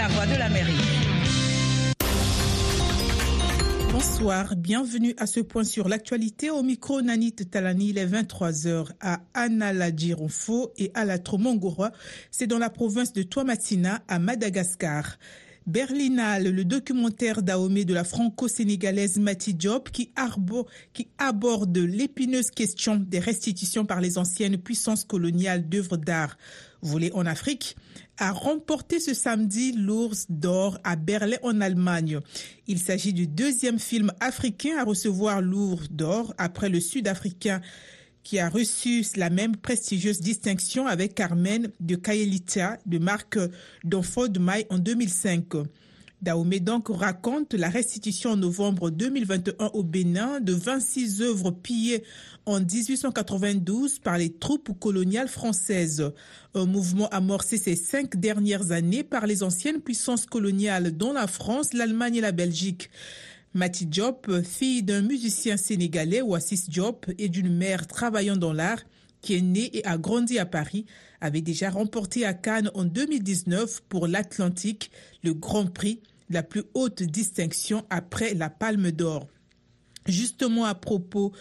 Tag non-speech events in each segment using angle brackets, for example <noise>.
la voix de l'Amérique. Bonsoir, bienvenue à ce point sur l'actualité au micro Nanit Talani, les 23h à Analadjironfo et à la Tromongoroa. C'est dans la province de Toamatina à Madagascar. Berlinale, le documentaire d'Aomé de la franco-sénégalaise Mati Diop qui, qui aborde l'épineuse question des restitutions par les anciennes puissances coloniales d'œuvres d'art volées en Afrique? A remporté ce samedi l'ours d'or à Berlin en Allemagne. Il s'agit du deuxième film africain à recevoir l'ours d'or après le sud-africain qui a reçu la même prestigieuse distinction avec Carmen de Kayelita de marque d'Enfant de Maille en 2005. Dahomey donc raconte la restitution en novembre 2021 au Bénin de 26 œuvres pillées en 1892 par les troupes coloniales françaises. Un mouvement amorcé ces cinq dernières années par les anciennes puissances coloniales dont la France, l'Allemagne et la Belgique. Mati Diop, fille d'un musicien sénégalais, Oasis Diop, et d'une mère travaillant dans l'art, qui est née et a grandi à Paris, avait déjà remporté à Cannes en 2019 pour l'Atlantique le Grand Prix la plus haute distinction après la Palme d'Or. Justement à propos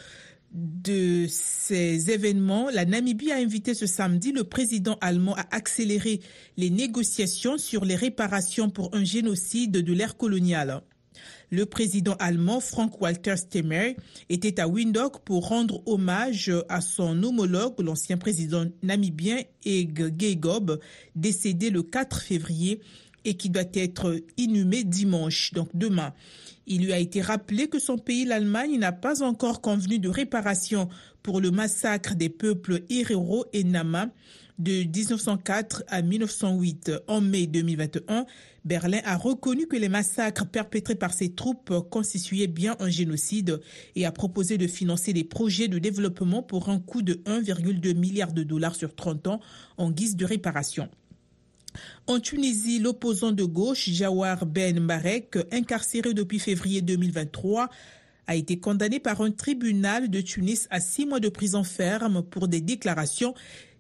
de ces événements, la Namibie a invité ce samedi le président allemand à accélérer les négociations sur les réparations pour un génocide de l'ère coloniale. Le président allemand Frank-Walter Steinmeier était à Windhoek pour rendre hommage à son homologue, l'ancien président namibien Ege Geigob, décédé le 4 février et qui doit être inhumé dimanche, donc demain. Il lui a été rappelé que son pays, l'Allemagne, n'a pas encore convenu de réparation pour le massacre des peuples Herero et Nama de 1904 à 1908. En mai 2021, Berlin a reconnu que les massacres perpétrés par ses troupes constituaient bien un génocide et a proposé de financer des projets de développement pour un coût de 1,2 milliard de dollars sur 30 ans en guise de réparation. En Tunisie, l'opposant de gauche, Jawar Ben Marek, incarcéré depuis février 2023, a été condamné par un tribunal de Tunis à six mois de prison ferme pour des déclarations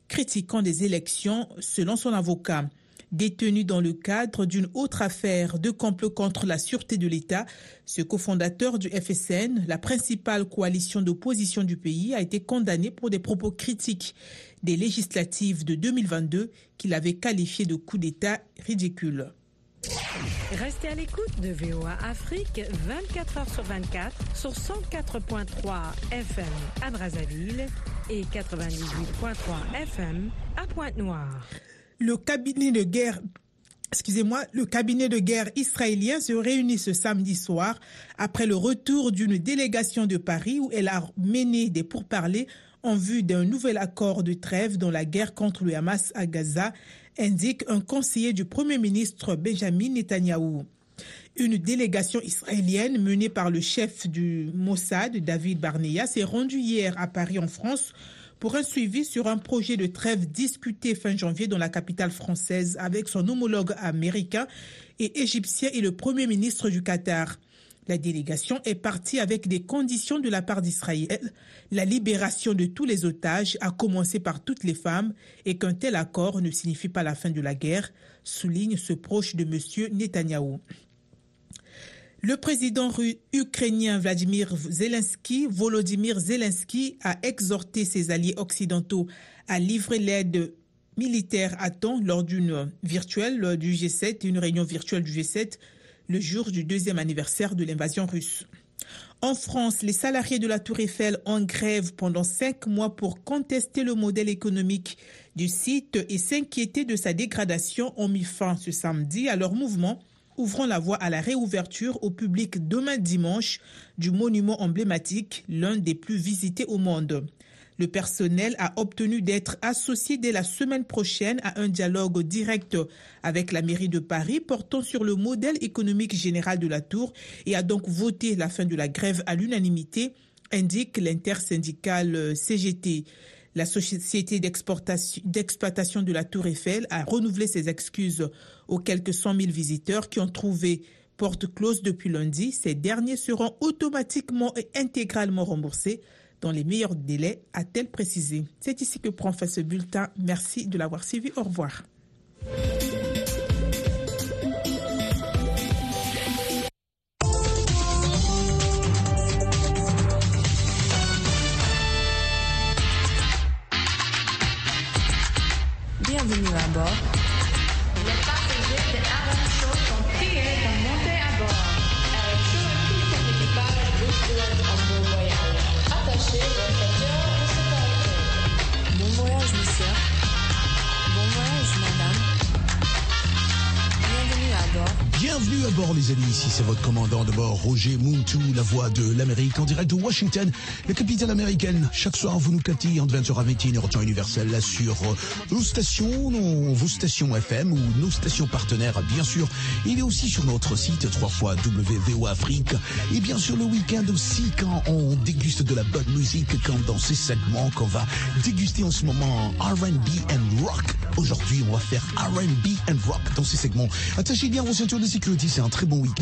critiquant des élections, selon son avocat. Détenu dans le cadre d'une autre affaire de complot contre la sûreté de l'État, ce cofondateur du FSN, la principale coalition d'opposition du pays, a été condamné pour des propos critiques des législatives de 2022 qu'il avait qualifiées de coup d'État ridicule. Restez à l'écoute de VOA Afrique 24 heures sur 24 sur 104.3 FM à Brazzaville et 98.3 FM à Pointe-Noire. Le cabinet de guerre Excusez-moi, le cabinet de guerre israélien se réunit ce samedi soir après le retour d'une délégation de Paris où elle a mené des pourparlers en vue d'un nouvel accord de trêve dans la guerre contre le Hamas à Gaza, indique un conseiller du Premier ministre Benjamin Netanyahou. Une délégation israélienne menée par le chef du Mossad, David Barnea, s'est rendue hier à Paris en France pour un suivi sur un projet de trêve discuté fin janvier dans la capitale française avec son homologue américain et égyptien et le Premier ministre du Qatar. La délégation est partie avec des conditions de la part d'Israël, la libération de tous les otages, à commencer par toutes les femmes, et qu'un tel accord ne signifie pas la fin de la guerre, souligne ce proche de M. Netanyahou. Le président ukrainien Vladimir Zelensky, Volodymyr Zelensky, a exhorté ses alliés occidentaux à livrer l'aide militaire à temps lors d'une virtuelle du G7, une réunion virtuelle du G7 le jour du deuxième anniversaire de l'invasion russe. En France, les salariés de la Tour Eiffel en grève pendant cinq mois pour contester le modèle économique du site et s'inquiéter de sa dégradation ont mis fin ce samedi à leur mouvement, ouvrant la voie à la réouverture au public demain dimanche du monument emblématique, l'un des plus visités au monde. Le personnel a obtenu d'être associé dès la semaine prochaine à un dialogue direct avec la mairie de Paris portant sur le modèle économique général de la Tour et a donc voté la fin de la grève à l'unanimité, indique l'intersyndicale CGT. La société d'exploitation de la Tour Eiffel a renouvelé ses excuses aux quelques 100 000 visiteurs qui ont trouvé porte close depuis lundi. Ces derniers seront automatiquement et intégralement remboursés dans les meilleurs délais, a-t-elle précisé. C'est ici que prend fin ce bulletin. Merci de l'avoir suivi. Au revoir. Bienvenue ici c'est votre commandant de bord Roger Mountou, la voix de l'Amérique en direct de Washington, la capitale américaine. Chaque soir vous nous captez en 20h à 21 heure temps universel sur euh, nos stations, nos, vos stations FM ou nos stations partenaires bien sûr. Il est aussi sur notre site 3 fois WVO et bien sûr le week-end aussi quand on déguste de la bonne musique, quand dans ces segments qu'on va déguster en ce moment R&B and rock. Aujourd'hui on va faire R&B and rock dans ces segments. Attachez bien vos ceintures de sécurité, c'est un très bon week-end.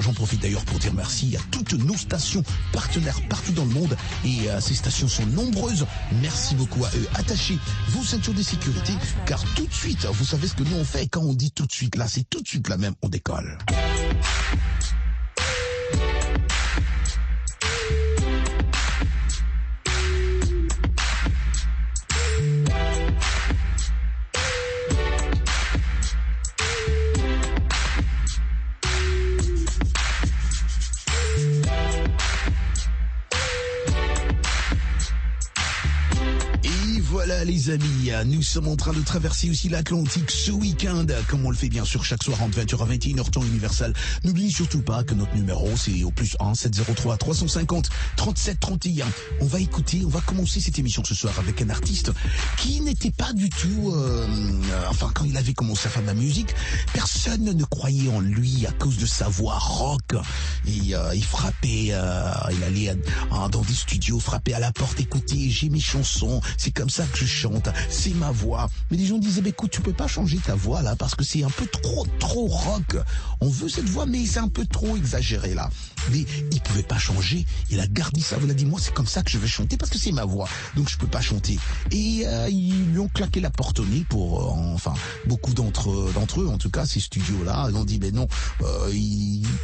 J'en profite d'ailleurs pour dire merci à toutes nos stations partenaires partout dans le monde. Et euh, ces stations sont nombreuses. Merci beaucoup à eux. Attachez vos ceintures de sécurité, car tout de suite, vous savez ce que nous on fait quand on dit tout de suite là, c'est tout de suite là même, on décolle. Les amis, nous sommes en train de traverser aussi l'Atlantique ce week-end, comme on le fait bien sûr chaque soir entre 20h à 21h temps universel. N'oubliez surtout pas que notre numéro c'est au plus 1 703 350 37 31. On va écouter, on va commencer cette émission ce soir avec un artiste qui n'était pas du tout, euh, enfin quand il avait commencé à faire de la musique, personne ne croyait en lui à cause de sa voix rock. Et euh, il frappait, euh, il allait dans des studios, frapper à la porte, écouter, j'ai mes chansons, c'est comme ça que je chante, c'est ma voix. Mais les gens disaient, bah, écoute, tu peux pas changer ta voix là parce que c'est un peu trop, trop rock. On veut cette voix, mais c'est un peu trop exagéré là. Mais il pouvait pas changer. Il a gardé ça. Il a dit, moi, c'est comme ça que je vais chanter parce que c'est ma voix. Donc je peux pas chanter. Et euh, ils lui ont claqué la porte au nez pour, euh, enfin, beaucoup d'entre d'entre eux, en tout cas, ces studios-là, ils ont dit, mais non, euh,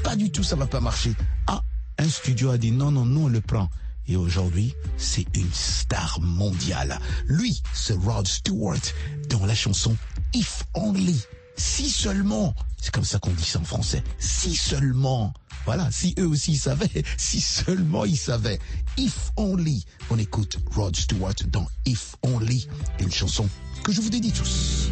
pas du tout, ça va pas marcher. Ah, un studio a dit, non, non, non, on le prend. Et aujourd'hui, c'est une star mondiale. Lui, c'est Rod Stewart dans la chanson If Only. Si seulement. C'est comme ça qu'on dit ça en français. Si seulement. Voilà, si eux aussi savaient, <laughs> si seulement ils savaient. If Only. On écoute Rod Stewart dans If Only, une chanson que je vous dédie tous.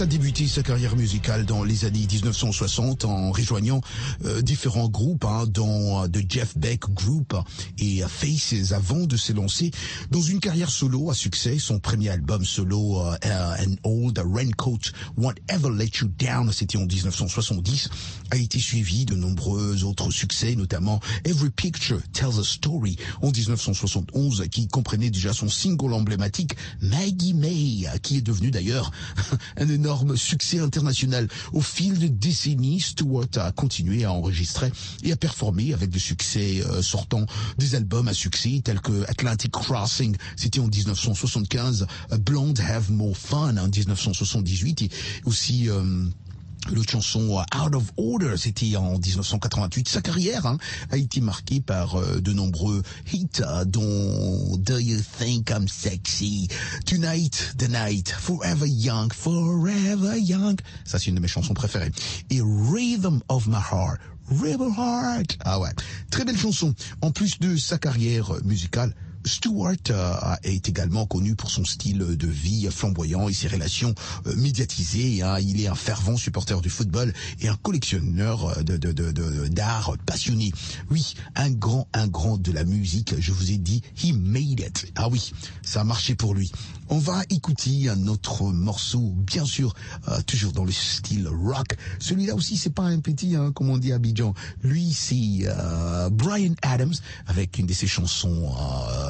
A débuté sa carrière musicale dans les années 1960 en rejoignant euh, différents groupes, hein, dont euh, The Jeff Beck Group et euh, Faces, avant de s'élancer dans une carrière solo à succès. Son premier album solo, An Old Raincoat, Whatever Let You Down, c'était en 1970, a été suivi de nombreux autres succès, notamment Every Picture Tells a Story en 1971, qui comprenait déjà son single emblématique Maggie May, qui est devenu d'ailleurs <laughs> un énorme succès international. Au fil de décennies, Stewart a continué à enregistrer et à performer avec des succès euh, sortant des albums à succès tels que Atlantic Crossing, c'était en 1975, Blonde Have More Fun en 1978 et aussi... Euh, L'autre chanson euh, Out of Order, c'était en 1988. Sa carrière hein, a été marquée par euh, de nombreux hits, euh, dont Do You Think I'm Sexy, Tonight, The Night, Forever Young, Forever Young. Ça, c'est une de mes chansons préférées. Et Rhythm of My Heart, River Heart. Ah ouais, très belle chanson. En plus de sa carrière musicale, Stewart euh, est également connu pour son style de vie flamboyant et ses relations euh, médiatisées. Hein. Il est un fervent supporter du football et un collectionneur de, d'art passionné. Oui, un grand, un grand de la musique. Je vous ai dit, he made it. Ah oui, ça a marché pour lui. On va écouter un autre morceau, bien sûr, euh, toujours dans le style rock. Celui-là aussi, c'est pas un petit, hein, comme on dit à Abidjan. Lui, c'est Brian Adams avec une de ses chansons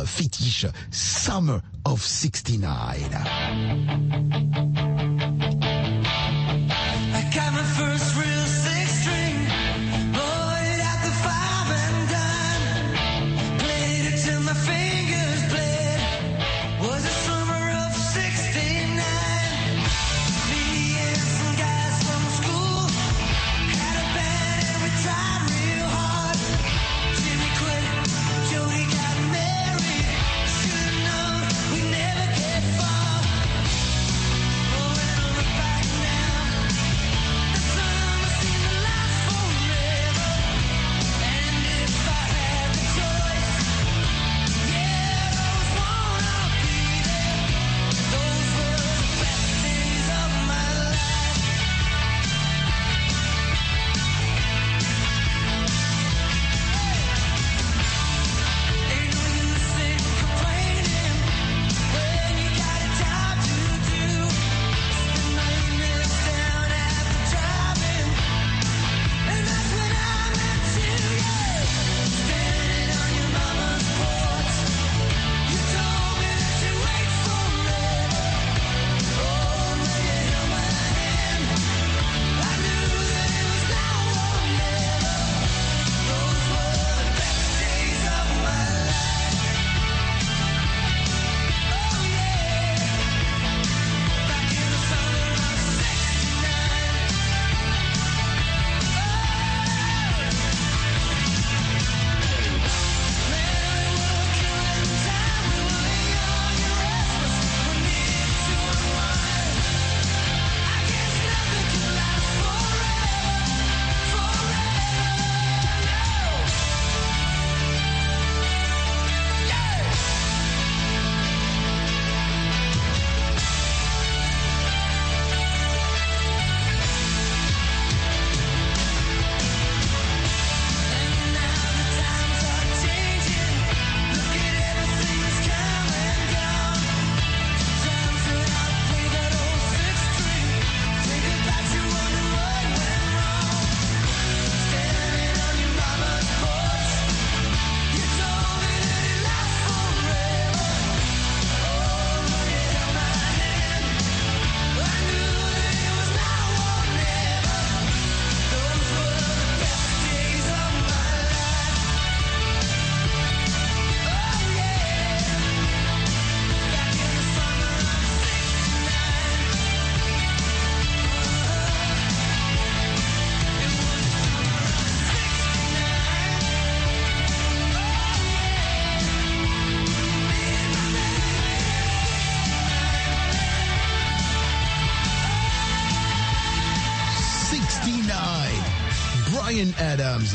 fétiche Summer of 69.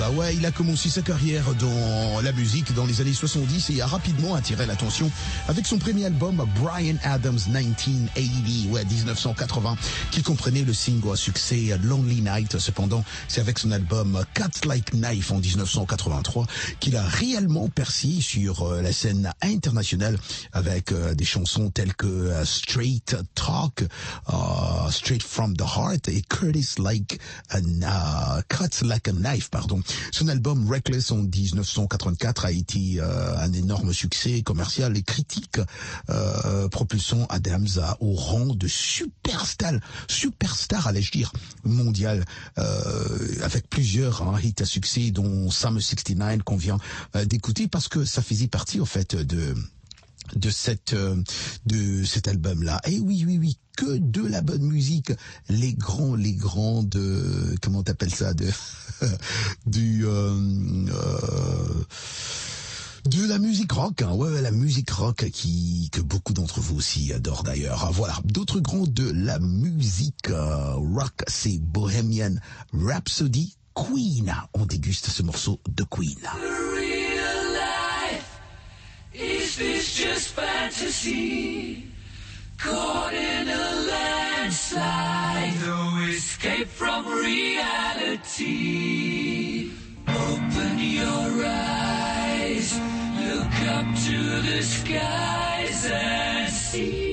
Ah ouais, il a commencé sa carrière dans la musique dans les années 70 et a rapidement attiré l'attention avec son premier album Brian Adams 1980, ouais, 1980, qui comprenait le single à succès Lonely Night. Cependant, c'est avec son album Cut Like Knife en 1983 qu'il a réellement percé sur euh, la scène internationale avec euh, des chansons telles que euh, Straight Talk, Straight from the Heart et Curtis Like a Cut Like a Knife, pardon. Son album Reckless en 1984 a été euh, un énorme succès commercial et critique, euh, propulsant Adams au rang de superstar, superstar allais-je dire, mondial, euh, avec plusieurs hein, hits à succès, dont Summer 69 qu'on vient euh, d'écouter, parce que ça faisait partie, en fait, de de cette euh, de cet album là et oui oui oui que de la bonne musique les grands les grandes euh, comment t'appelles ça de <laughs> du euh, de la musique rock, hein, ouais, la musique rock qui que beaucoup d'entre vous aussi adorent d'ailleurs. Voilà, d'autres grands de la musique rock, c'est Bohemian Rhapsody, Queen. On déguste ce morceau de Queen. Is just fantasy? Caught in a landslide, no escape from reality. Open your eyes, look up to the skies and see.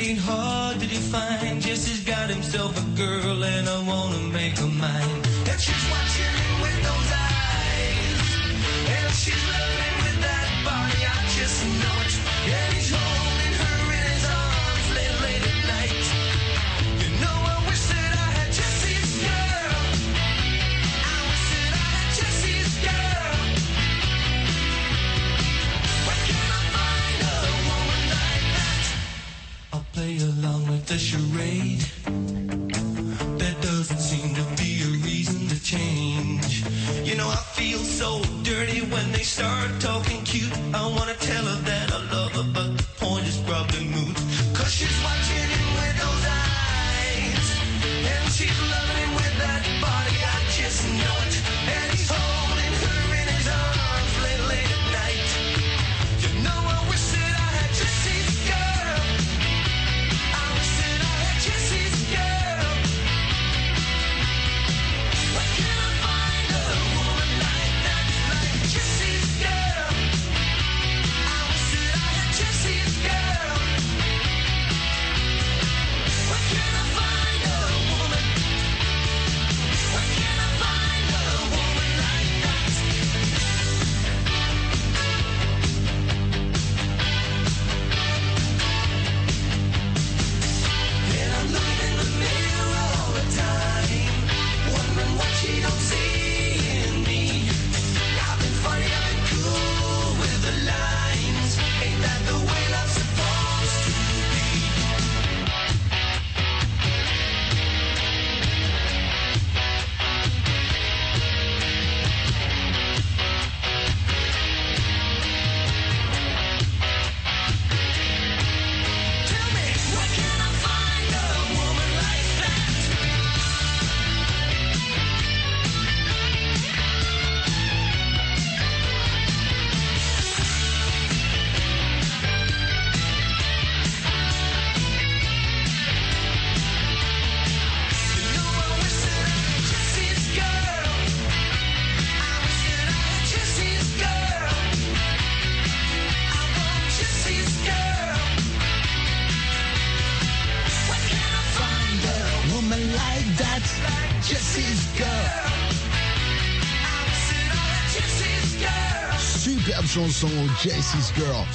chanson, Jessie's Girl.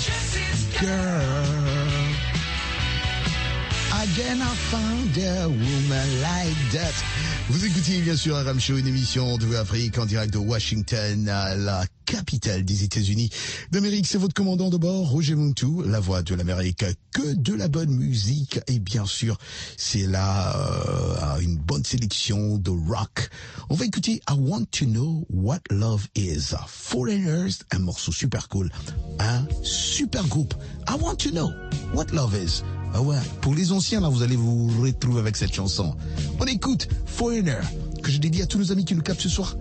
Girl. Again I found a woman like that. Vous écoutez bien sûr Aram Show, une émission de Afrique en direct de Washington à la capitale des États-Unis d'Amérique. C'est votre commandant de bord, Roger Montou, la voix de l'Amérique. Que de la bonne musique et bien sûr, c'est là euh, une bonne sélection de rock. On va écouter I Want to Know What Love Is, Foreigners, un morceau super cool, un super groupe. I Want to Know What Love Is. Ah ouais, pour les anciens, là, vous allez vous retrouver avec cette chanson. On écoute Foreigner, que je dédie à tous nos amis qui nous captent ce soir